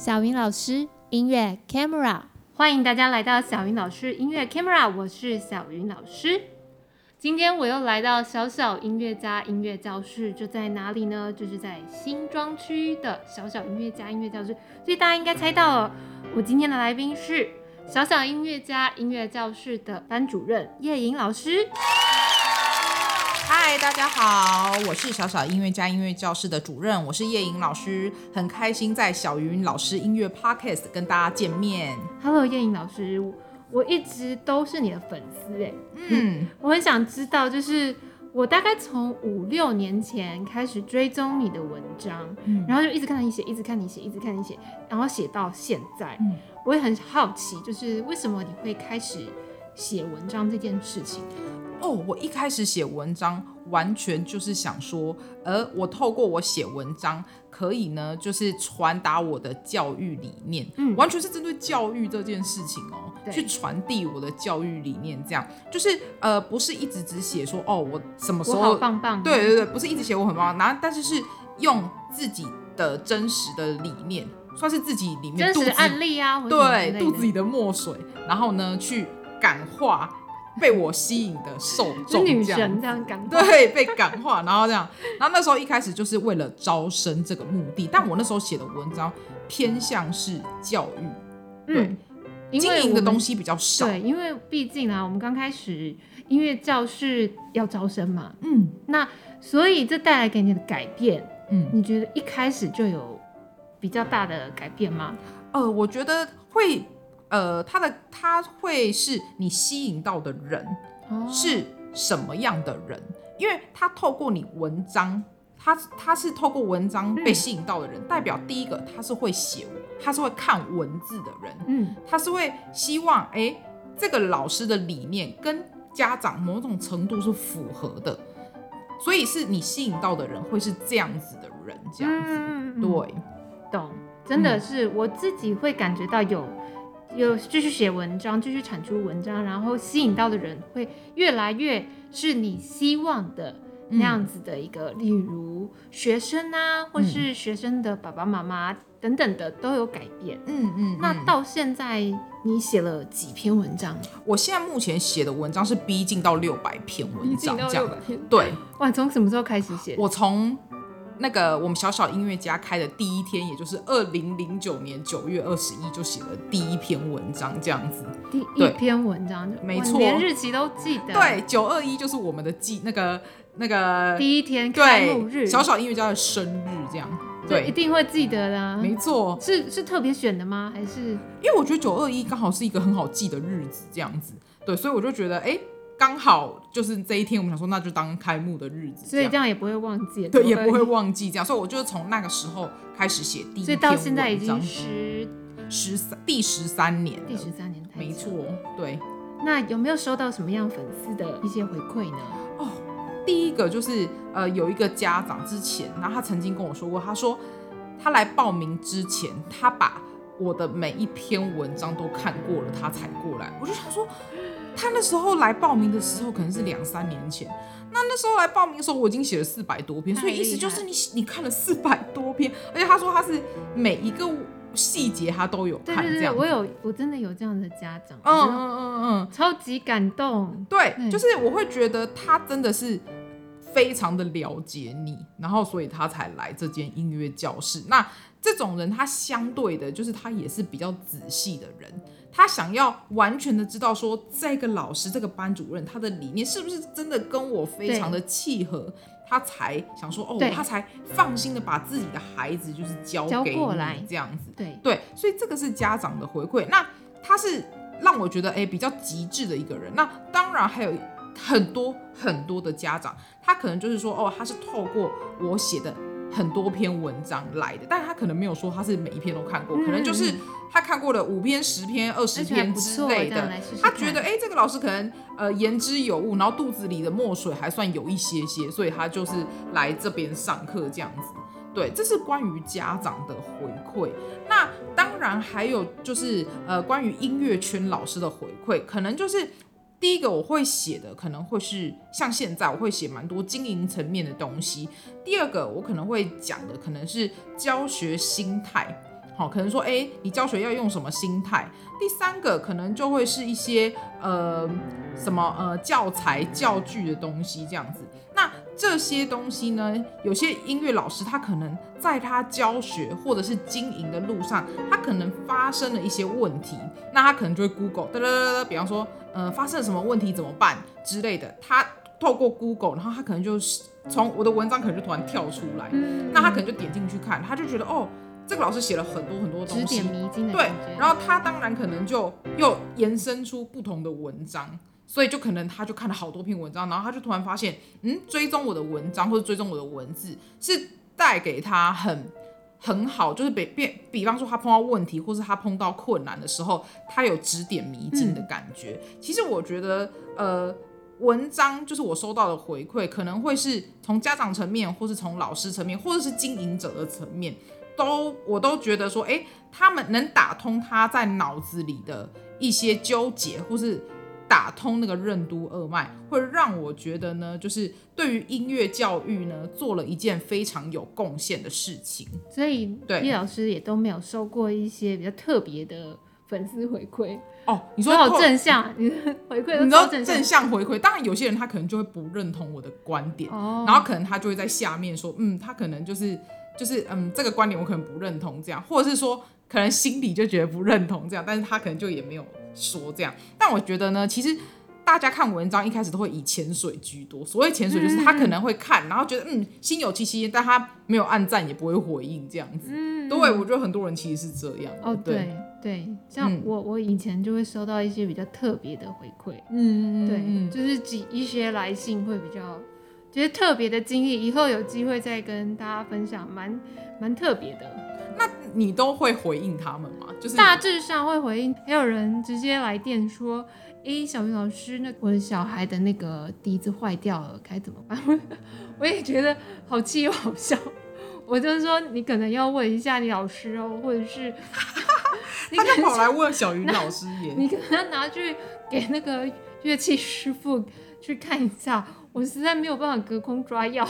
小云老师音乐 Camera，欢迎大家来到小云老师音乐 Camera，我是小云老师。今天我又来到小小音乐家音乐教室，就在哪里呢？就是在新庄区的小小音乐家音乐教室。所以大家应该猜到了，我今天的来宾是小小音乐家音乐教室的班主任叶莹老师。嗨，大家好，我是小小音乐家音乐教室的主任，我是叶颖老师，很开心在小云老师音乐 Podcast 跟大家见面。Hello，叶颖老师，我一直都是你的粉丝哎，嗯，我很想知道，就是我大概从五六年前开始追踪你的文章，嗯，然后就一直看你写，一直看你写，一直看你写，然后写到现在，嗯，我也很好奇，就是为什么你会开始写文章这件事情。哦，我一开始写文章，完全就是想说，而我透过我写文章，可以呢，就是传达我的教育理念，嗯，完全是针对教育这件事情哦，去传递我的教育理念，这样，就是呃，不是一直只写说，哦，我什么时候好棒棒，对对对，不是一直写我很棒，然后但是是用自己的真实的理念，算是自己里面真实案例啊，对，肚子里的墨水，然后呢，去感化。被我吸引的受众，女神这样。感化，对，被感化，然后这样，然后那时候一开始就是为了招生这个目的，但我那时候写的文章偏向是教育，对，经营的东西比较少，对，因为毕竟啊，我们刚开始音乐教室要招生嘛，嗯，那所以这带来给你的改变，嗯，你觉得一开始就有比较大的改变吗？呃，我觉得会。呃，他的他会是你吸引到的人，哦，是什么样的人？因为他透过你文章，他他是透过文章被吸引到的人，嗯，代表第一个他是会写，他是会看文字的人，嗯，他是会希望哎，这个老师的理念跟家长某种程度是符合的，所以是你吸引到的人会是这样子的人，这样子，嗯，对，懂，真的是，嗯，我自己会感觉到有。有继续写文章，继续产出文章，然后吸引到的人会越来越是你希望的那样子的一个，嗯、例如学生啊，或是学生的爸爸妈妈等等的都有改变。嗯嗯，嗯。那到现在你写了几篇文章？我现在目前写的文章是逼近到六百篇文章，这样。篇。对。哇，从什么时候开始写？我从。那个我们小小音乐家开的第一天，也就是二零零九年九月二十一，就写了第一篇文章，这样子。第一篇文章，没错，连日期都记得。对，九二一就是我们的记那个那个第一天开幕日，小小音乐家的生日，这样。对，一定会记得的。没错，是是特别选的吗？还是因为我觉得九二一刚好是一个很好记的日子，这样子。对，所以我就觉得，哎。刚好就是这一天，我们想说那就当开幕的日子，所以这样。也不会忘记，对，也不会忘记这样，所以我就是从那个时候开始写第一篇文章，所以到现在已经十十三第十三年，第十三年，没错，对。那有没有收到什么样粉丝的一些回馈呢？哦，第一个就是呃，有一个家长之前，然后他曾经跟我说过，他说他来报名之前，他把我的每一篇文章都看过了，他才过来。我就想说。他那时候来报名的时候，可能是两三年前。那那时候来报名的时候，我已经写了四百多篇，所以意思就是你你看了四百多篇，而且他说他是每一个细节他都有看。这样，我有，我真的有这样的家长，嗯嗯嗯嗯，超级感动。对，就是我会觉得他真的是非常的了解你，然后所以他才来这间音乐教室。那这种人，他相对的，就是他也是比较仔细的人。他想要完全的知道说，这个老师、这个班主任他的理念是不是真的跟我非常的契合，他才想说哦，他才放心的把自己的孩子就是交给你这样子。对对，所以这个是家长的回馈。那他是让我觉得哎比较极致的一个人。那当然还有很多很多的家长，他可能就是说哦，他是透过我写的。很多篇文章来的，但他可能没有说他是每一篇都看过，嗯、可能就是他看过了五篇、十篇、二十篇之类的。试试他觉得，哎、欸，这个老师可能呃言之有物，然后肚子里的墨水还算有一些些，所以他就是来这边上课这样子。对，这是关于家长的回馈。那当然还有就是呃关于音乐圈老师的回馈，可能就是。第一个我会写的可能会是像现在我会写蛮多经营层面的东西。第二个我可能会讲的可能是教学心态，好，可能说，哎，你教学要用什么心态？第三个可能就会是一些呃什么呃教材教具的东西这样子。那这些东西呢，有些音乐老师他可能在他教学或者是经营的路上，他可能发生了一些问题，那他可能就会 Google，哒哒哒哒，比方说，呃，发生了什么问题怎么办之类的，他透过 Google，然后他可能就是从我的文章可能就突然跳出来，那他可能就点进去看，他就觉得哦，这个老师写了很多很多东西，指点迷津的对，然后他当然可能就又延伸出不同的文章。所以就可能他就看了好多篇文章，然后他就突然发现，嗯，追踪我的文章或者追踪我的文字是带给他很很好，就是比比比方说他碰到问题或是他碰到困难的时候，他有指点迷津的感觉。其实我觉得，呃，文章就是我收到的回馈，可能会是从家长层面，或是从老师层面，或者是经营者的层面，都我都觉得说，哎，他们能打通他在脑子里的一些纠结，或是。打通那个任督二脉，会让我觉得呢，就是对于音乐教育呢，做了一件非常有贡献的事情。所以，对叶老师也都没有收过一些比较特别的粉丝回馈哦。你说好正向，你回馈，你知道正向回馈。当然，有些人他可能就会不认同我的观点，哦、然后可能他就会在下面说，嗯，他可能就是就是嗯，这个观点我可能不认同这样，或者是说可能心里就觉得不认同这样，但是他可能就也没有。说这样，但我觉得呢，其实大家看文章一开始都会以潜水居多。所谓潜水，就是他可能会看，嗯、然后觉得嗯心有戚戚，但他没有按赞，也不会回应这样子。嗯，对，我觉得很多人其实是这样。哦，对对，像我、嗯、我以前就会收到一些比较特别的回馈。嗯对，就是几一些来信会比较觉得特别的经历，以后有机会再跟大家分享，蛮蛮特别的。那你都会回应他们吗？就是大致上会回应，还有人直接来电说：“哎、欸，小云老师，那我的小孩的那个笛子坏掉了，该怎么办？” 我也觉得好气又好笑。我就是说，你可能要问一下你老师哦，或者是 他就跑来问小云老师耶，你可能要拿去给那个乐器师傅去看一下。我实在没有办法隔空抓药。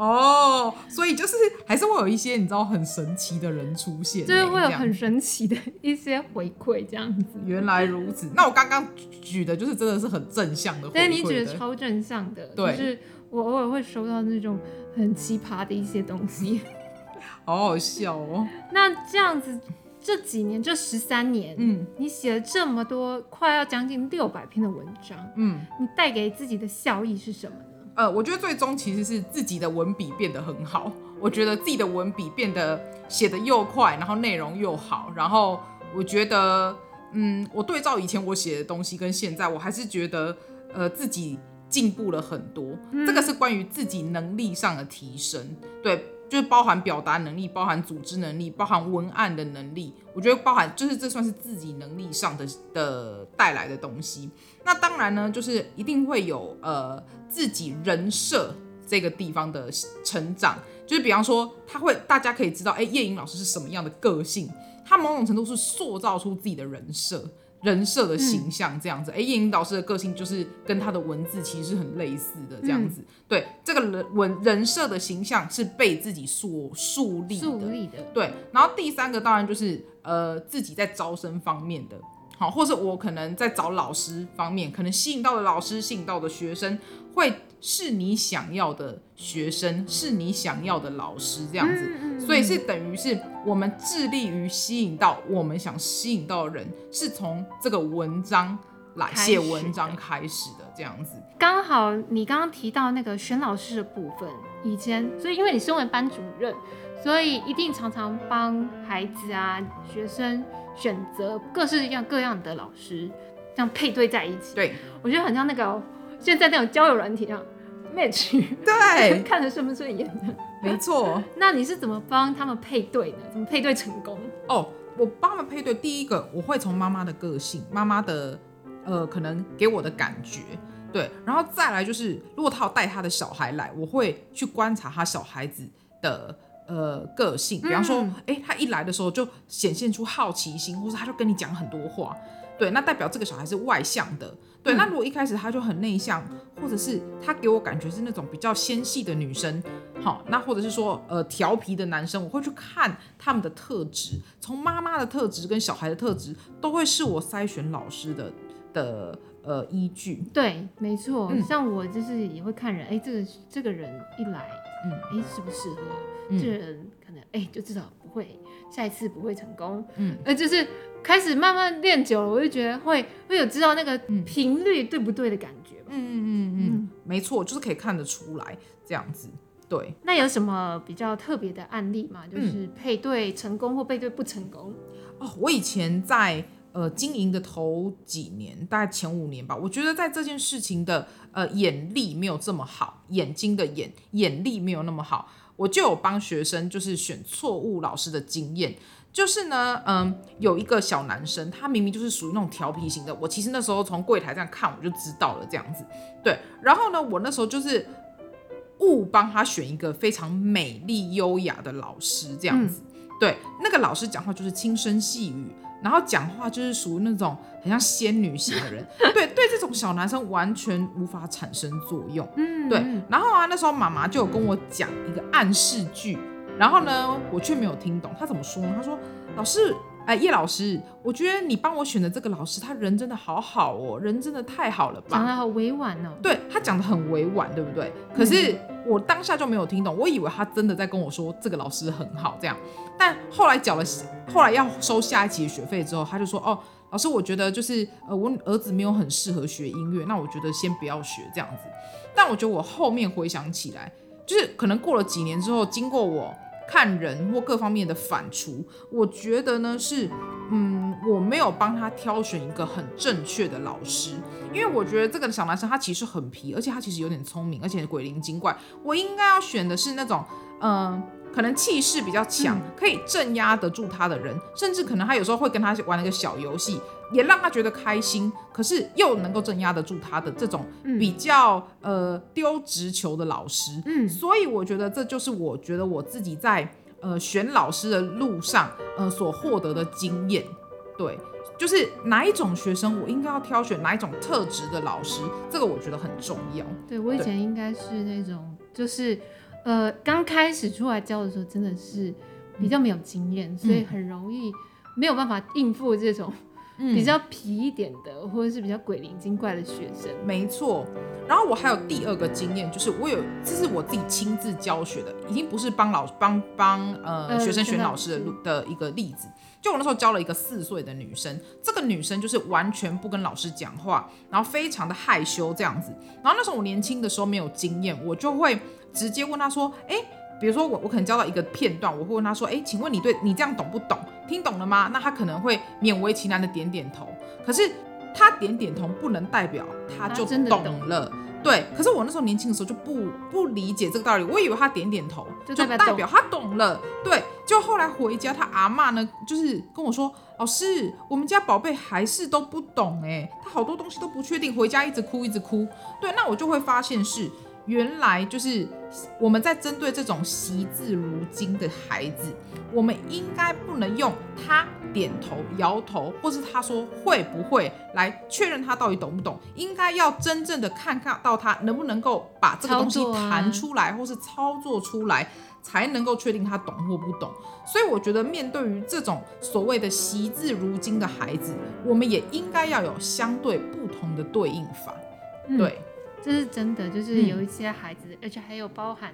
哦，所以就是还是会有一些你知道很神奇的人出现，就是会有很神奇的一些回馈这样子。原来如此，那我刚刚举的就是真的是很正向的回馈，但你举的超正向的，对就是我偶尔会收到那种很奇葩的一些东西，好好笑哦。那这样子这几年这十三年，嗯，你写了这么多，快要将近六百篇的文章，嗯，你带给自己的效益是什么？呃，我觉得最终其实是自己的文笔变得很好。我觉得自己的文笔变得写得又快，然后内容又好。然后我觉得，嗯，我对照以前我写的东西跟现在，我还是觉得，呃，自己进步了很多。嗯。这个是关于自己能力上的提升，对。就是包含表达能力，包含组织能力，包含文案的能力。我觉得包含就是这算是自己能力上的的带来的东西。那当然呢，就是一定会有呃自己人设这个地方的成长。就是比方说，他会大家可以知道，哎，叶颖老师是什么样的个性，他某种程度是塑造出自己的人设。人设的形象这样子，哎、嗯，叶颖老师的个性就是跟他的文字其实是很类似的这样子。嗯、对，这个人文人设的形象是被自己所树立的。树立的。对，然后第三个当然就是呃自己在招生方面的，好，或是我可能在找老师方面，可能吸引到的老师、吸引到的学生会。是你想要的学生，是你想要的老师，这样子，所以是等于是我们致力于吸引到我们想吸引到的人，是从这个文章来写文章开始的，这样子。刚好你刚刚提到那个选老师的部分，以前，所以因为你身为班主任，所以一定常常帮孩子啊、学生选择各式各样各样的老师，这样配对在一起。对，我觉得很像那个。现在那种交友软体上，match，对，看着顺不顺眼的，没错。那你是怎么帮他们配对的？怎么配对成功？哦，我帮他们配对，第一个我会从妈妈的个性，妈妈的呃可能给我的感觉，对，然后再来就是如果他有带他的小孩来，我会去观察他小孩子的呃个性，比方说，哎、他一来的时候就显现出好奇心，或者他就跟你讲很多话。对，那代表这个小孩是外向的。对，那如果一开始他就很内向，或者是他给我感觉是那种比较纤细的女生，好，那或者是说呃调皮的男生，我会去看他们的特质，从妈妈的特质跟小孩的特质，都会是我筛选老师的的呃依据。对，没错，嗯、像我就是也会看人，哎，这个这个人一来，嗯，哎，适不适合？嗯、这个人可能哎就至少不会下一次不会成功，嗯，呃就是。开始慢慢练久了，我就觉得会会有知道那个频率对不对的感觉。嗯嗯嗯嗯，没错，就是可以看得出来这样子。对，那有什么比较特别的案例吗？就是配对成功或配对不成功？嗯、哦，我以前在呃经营的头几年，大概前五年吧，我觉得在这件事情的呃眼力没有这么好，眼睛的眼眼力没有那么好，我就有帮学生就是选错误老师的经验。就是呢，嗯，有一个小男生，他明明就是属于那种调皮型的。我其实那时候从柜台这样看，我就知道了这样子。对，然后呢，我那时候就是误帮他选一个非常美丽优雅的老师这样子。嗯、对，那个老师讲话就是轻声细语，然后讲话就是属于那种很像仙女型的人。对 对，这种小男生完全无法产生作用。嗯，对。然后啊，那时候妈妈就有跟我讲一个暗示句。然后呢，我却没有听懂他怎么说呢？他说：“老师，哎，叶老师，我觉得你帮我选的这个老师，他人真的好好哦，人真的太好了吧？”讲的好委婉哦。对，他讲的很委婉，对不对？可是我当下就没有听懂，我以为他真的在跟我说这个老师很好这样。但后来缴了，后来要收下一期的学费之后，他就说：“哦，老师，我觉得就是呃，我儿子没有很适合学音乐，那我觉得先不要学这样子。”但我觉得我后面回想起来，就是可能过了几年之后，经过我。看人或各方面的反刍，我觉得呢是，嗯，我没有帮他挑选一个很正确的老师，因为我觉得这个小男生他其实很皮，而且他其实有点聪明，而且鬼灵精怪。我应该要选的是那种，嗯、呃，可能气势比较强，可以镇压得住他的人，甚至可能他有时候会跟他玩一个小游戏。也让他觉得开心，可是又能够镇压得住他的这种比较、嗯、呃丢直球的老师，嗯，所以我觉得这就是我觉得我自己在呃选老师的路上呃所获得的经验，对，就是哪一种学生我应该要挑选哪一种特质的老师，这个我觉得很重要。对，我以前应该是那种就是呃刚开始出来教的时候真的是比较没有经验，嗯、所以很容易没有办法应付这种。比较皮一点的，或者是比较鬼灵精怪的学生，没错。然后我还有第二个经验，就是我有，这是我自己亲自教学的，已经不是帮老帮帮呃学生选老师的路的一个例子。就我那时候教了一个四岁的女生，这个女生就是完全不跟老师讲话，然后非常的害羞这样子。然后那时候我年轻的时候没有经验，我就会直接问她说，哎。比如说我我可能教到一个片段，我会问他说，哎，请问你对你这样懂不懂？听懂了吗？那他可能会勉为其难的点点头。可是他点点头不能代表他就懂了，懂。对。可是我那时候年轻的时候就不不理解这个道理，我以为他点点头就代表他懂了。对。就后来回家，他阿嬷呢就是跟我说，老师，我们家宝贝还是都不懂哎，他好多东西都不确定，回家一直哭一直哭。对。那我就会发现是。原来就是我们在针对这种习字如金的孩子，我们应该不能用他点头、摇头，或是他说会不会来确认他到底懂不懂。应该要真正的看看到他能不能够把这个东西弹出来，或是操作出来，才能够确定他懂或不懂。所以我觉得，面对于这种所谓的习字如金的孩子，我们也应该要有相对不同的对应法。对。嗯这是真的，就是有一些孩子，嗯、而且还有包含，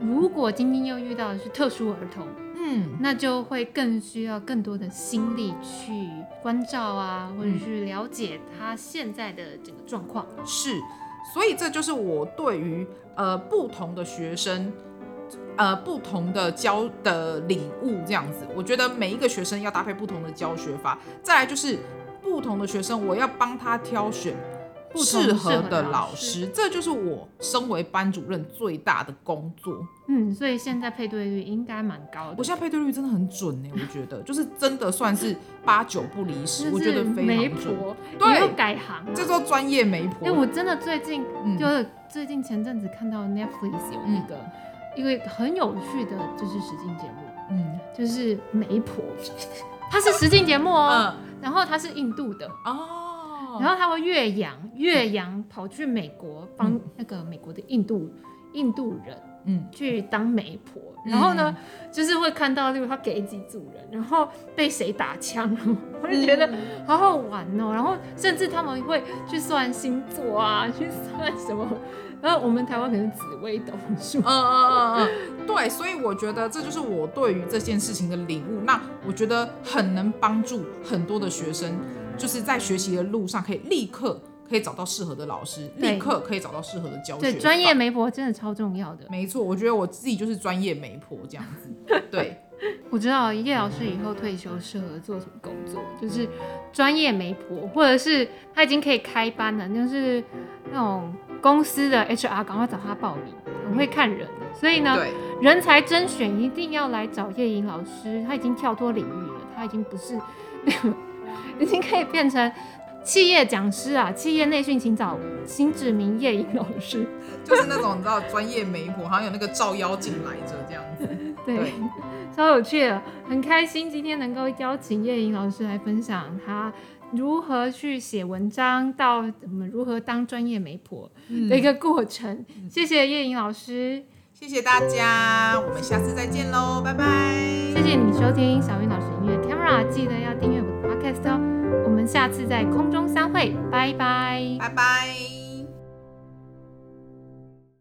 如果今天又遇到的是特殊儿童，嗯，那就会更需要更多的心力去关照啊，或者去了解他现在的整个状况。是，所以这就是我对于呃不同的学生，呃不同的教的领悟这样子。我觉得每一个学生要搭配不同的教学法，再来就是不同的学生，我要帮他挑选。适合的老师，这就是我身为班主任最大的工作。嗯，所以现在配对率应该蛮高的。我现在配对率真的很准呢，我觉得就是真的算是八九不离十，我觉得非常准。媒婆，对，要改行，这叫专业媒婆。因为我真的最近就是最近前阵子看到 Netflix 有一个一个很有趣的就是实境节目，嗯，就是媒婆。它是实境节目哦，嗯、然后它是印度的哦，然后他会越洋越洋跑去美国帮那个美国的印度印度人。嗯，去当媒婆，然后呢，嗯、就是会看到，例如他给几组人，然后被谁打枪，我就觉得好好玩哦。然后甚至他们会去算星座啊，去算什么。然后我们台湾可能紫微斗数，嗯嗯嗯嗯，对，所以我觉得这就是我对于这件事情的领悟。那我觉得很能帮助很多的学生，就是在学习的路上可以立刻。可以找到适合的老师，立刻可以找到适合的教学。对，专业媒婆真的超重要的。没错，我觉得我自己就是专业媒婆这样子。对，我知道叶老师以后退休适合做什么工作，就是专业媒婆，或者是他已经可以开班了，就是那种公司的 HR 赶快找他报名，很会看人。所以呢，人才甄选一定要来找叶莹老师，他已经跳脱领域了，他已经不是，已经可以变成。企业讲师啊，企业内训，请找新指名叶盈老师，就是那种你知道专业媒婆，好像有那个照妖镜来着这样子，对，对超有趣的，很开心今天能够邀请叶盈老师来分享他如何去写文章，到我们如何当专业媒婆的一个过程。嗯、谢谢叶颖老师，谢谢大家，我们下次再见喽，拜拜。谢谢你收听小云老师音乐 Camera，记得要订阅 Podcast 哦。我们下次在空中相会，拜拜，拜拜。